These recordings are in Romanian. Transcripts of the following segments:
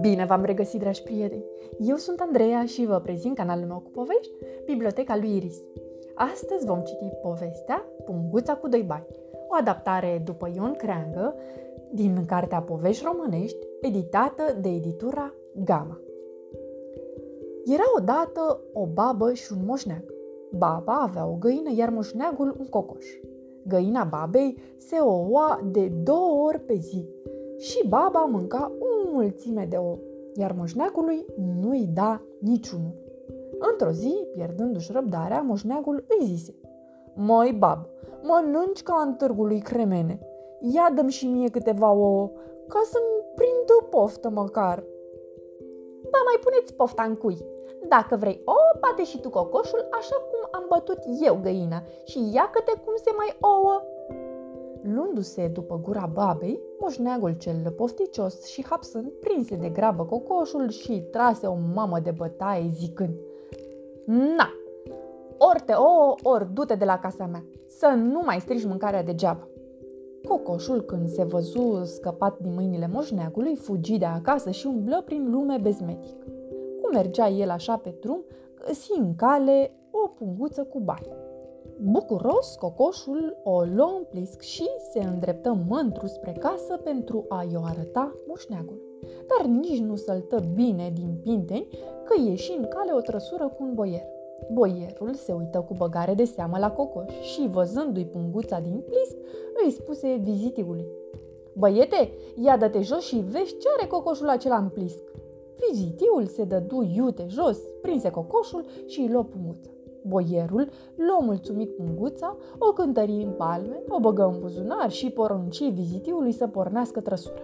Bine v-am regăsit, dragi prieteni! Eu sunt Andreea și vă prezint canalul meu cu povești, Biblioteca lui Iris. Astăzi vom citi povestea Punguța cu doi bani, o adaptare după Ion Creangă din cartea Povești Românești, editată de editura Gama. Era odată o babă și un moșneag. Baba avea o găină, iar moșneagul un cocoș. Găina babei se oua de două ori pe zi și baba mânca o mulțime de ouă, iar moșneagului nu-i da niciunul. Într-o zi, pierdându-și răbdarea, moșneagul îi zise Măi, bab, mănânci ca în târgul lui Cremene. Ia dăm și mie câteva ouă, ca să-mi prind poftă măcar. Ba mai puneți pofta în cui. Dacă vrei ouă, bate și tu cocoșul așa cum am bătut eu găina și ia câte cum se mai ouă. Luându-se după gura babei, moșneagul cel pofticios și hapsând prinse de grabă cocoșul și trase o mamă de bătaie zicând Na! Ori te ouă, ori du-te de la casa mea, să nu mai strici mâncarea degeaba. Cocoșul, când se văzu scăpat din mâinile moșneagului, fugi de acasă și umblă prin lume bezmetic. Cum mergea el așa pe drum, găsi în cale o punguță cu bani. Bucuros, cocoșul o luă în plisc și se îndreptă mântru spre casă pentru a-i o arăta moșneagul. Dar nici nu săltă bine din pinteni că ieși în cale o trăsură cu un boier. Boierul se uită cu băgare de seamă la cocoș și, văzându-i punguța din plisc, îi spuse vizitiului. Băiete, ia dă-te jos și vezi ce are cocoșul acela în plisc. Vizitiul se dădu iute jos, prinse cocoșul și îi luă punguța. Boierul luă mulțumit punguța, o cântări în palme, o băgă în buzunar și porunci vizitiului să pornească trăsura.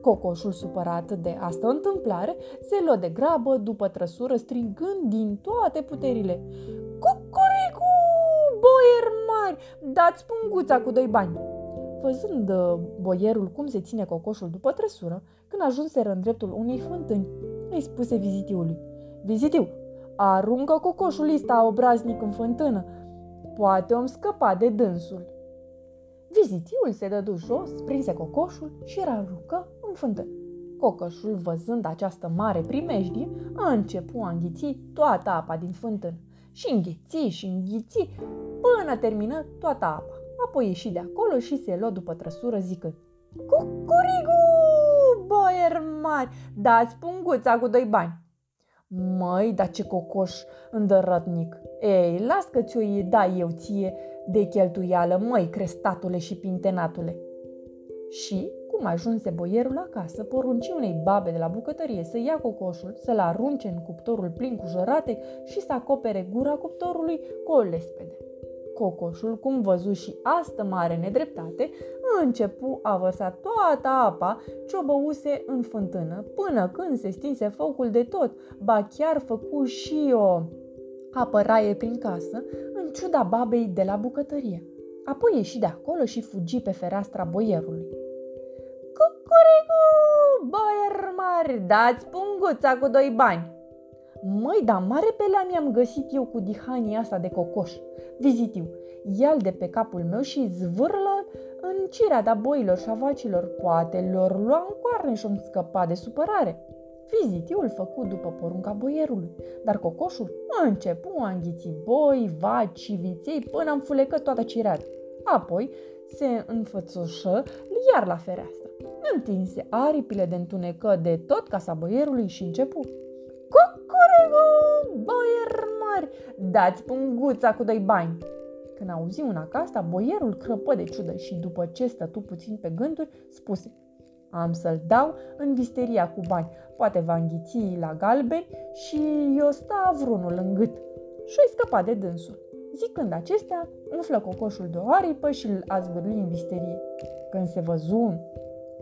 Cocoșul, supărat de asta întâmplare, se luă de grabă după trăsură, strigând din toate puterile. Cucuricu! Boier mari! Dați punguța cu doi bani! Văzând uh, boierul cum se ține cocoșul după trăsură, când ajunseră în dreptul unei fântâni, îi spuse vizitiului. Vizitiu, aruncă cocoșul ăsta obraznic în fântână. Poate om scăpa de dânsul. Vizitiul se dădu jos, prinse cocoșul și îl aruncă în fântână. Cocoșul, văzând această mare primejdie, a început a înghiți toată apa din fântână. Și înghiți și înghiți până termină toată apa. Apoi ieși de acolo și se luă după trăsură zicând Cucurigu, boier mari, dați punguța cu doi bani. Măi, da ce cocoș îndărătnic! Ei, las că ți-o da eu ție de cheltuială, măi, crestatule și pintenatule! Și, cum ajunse boierul acasă, porunci unei babe de la bucătărie să ia cocoșul, să-l arunce în cuptorul plin cu jărate și să acopere gura cuptorului cu o lespede. Cocoșul, cum văzu și astă mare nedreptate, începu a vărsa toată apa ce o băuse în fântână, până când se stinse focul de tot, ba chiar făcu și o apăraie prin casă, în ciuda babei de la bucătărie. Apoi ieși de acolo și fugi pe fereastra boierului. Cucurigu, boier mari, dați punguța cu doi bani! Măi, dar mare pe la mi-am găsit eu cu dihania asta de cocoș. Vizitiu, ia de pe capul meu și zvârlă în cirea da boilor și a vacilor. Poate lor lua în coarne și scăpa de supărare. Vizitiul făcut după porunca boierului, dar cocoșul a început a înghiți boi, vaci și viței până am fulecă toată cireada. Apoi se înfățoșă iar la fereastră. Întinse aripile de întunecă de tot casa boierului și începu. Cucurigu, boier mari, dați punguța cu doi bani. Când auzi una ca asta, boierul crăpă de ciudă și după ce stătu puțin pe gânduri, spuse Am să-l dau în visteria cu bani, poate va înghiți la galbeni și eu sta vrunul în gât. Și-o scăpa de dânsul. Zicând acestea, umflă cocoșul de o aripă și îl a zvârli în visterie. Când se văzu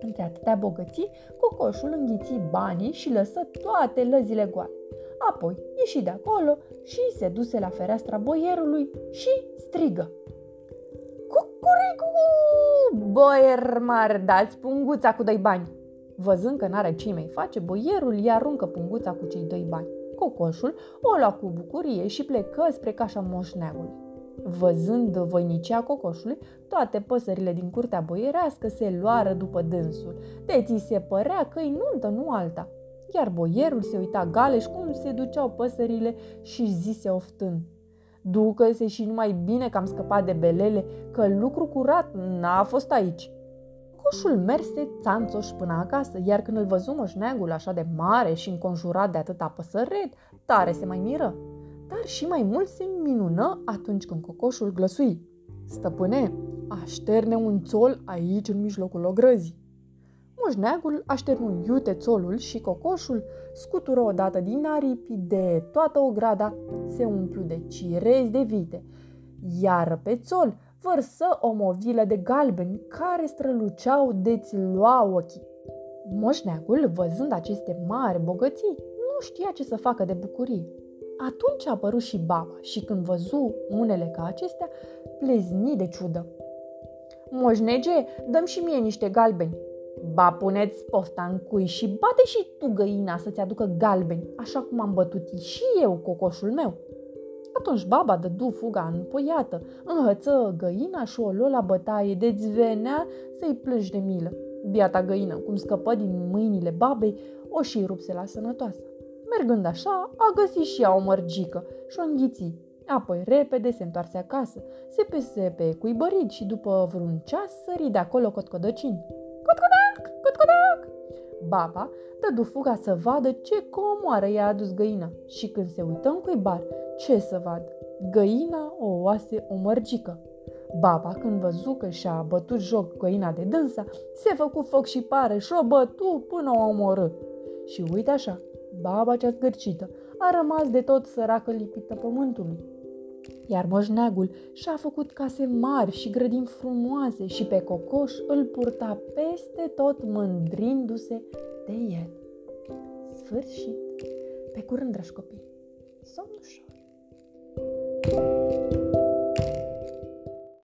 între atâtea bogății, cocoșul înghiți banii și lăsă toate lăzile goale. Apoi ieși de acolo și se duse la fereastra boierului și strigă. Cucuricu! Boier mare, dați punguța cu doi bani! Văzând că n-are ce mai face, boierul îi aruncă punguța cu cei doi bani. Cocoșul o lua cu bucurie și plecă spre cașa moșneagului. Văzând voinicia cocoșului, toate păsările din curtea boierească se luară după dânsul. Deci se părea că îi nuntă, nu alta. Iar boierul se uita galeș cum se duceau păsările și zise oftând. Ducă-se și numai bine că am scăpat de belele, că lucru curat n-a fost aici. Coșul merse țanțoș până acasă, iar când îl văzu moșneagul așa de mare și înconjurat de atâta păsăret, tare se mai miră. Dar și mai mult se minună atunci când cocoșul glăsui. Stăpâne, așterne un țol aici în mijlocul ogrăzii. Moșneagul așternu iute țolul și cocoșul scutură odată din aripi de toată ograda, se umplu de cirezi de vite, iar pe țol vărsă o movilă de galbeni care străluceau de-ți lua ochii. Moșneagul, văzând aceste mari bogății, nu știa ce să facă de bucurie. Atunci a apărut și baba și când văzu unele ca acestea, plezni de ciudă. Moșnege, dăm și mie niște galbeni. Ba, puneți pofta în cui și bate și tu găina să-ți aducă galbeni, așa cum am bătut și eu cocoșul meu. Atunci baba dădu fuga împoiată, înhăță găina și o luă la bătaie, de venea să-i plângi de milă. Biata găină, cum scăpă din mâinile babei, o și rupse la sănătoasă. Mergând așa, a găsit și ea o mărgică și o înghiți. Apoi repede se întoarse acasă, se pese pe cuibărit și după vreun ceas sări de acolo cotcodăcini. Cotcodac, cotcodac! Baba dădu fuga să vadă ce comoară i-a adus găina și când se uită în cuibar, ce să vad? Găina o oase o mărgică. Baba, când văzu că și-a bătut joc găina de dânsa, se făcu foc și pare și o bătu până o omorâ. Și uite așa, baba cea zgârcită a rămas de tot săracă lipită pământului. Iar moșneagul și-a făcut case mari și grădini frumoase și pe cocoș îl purta peste tot mândrindu-se de el. Sfârșit! Pe curând, dragi copii! Somn ușor! thank you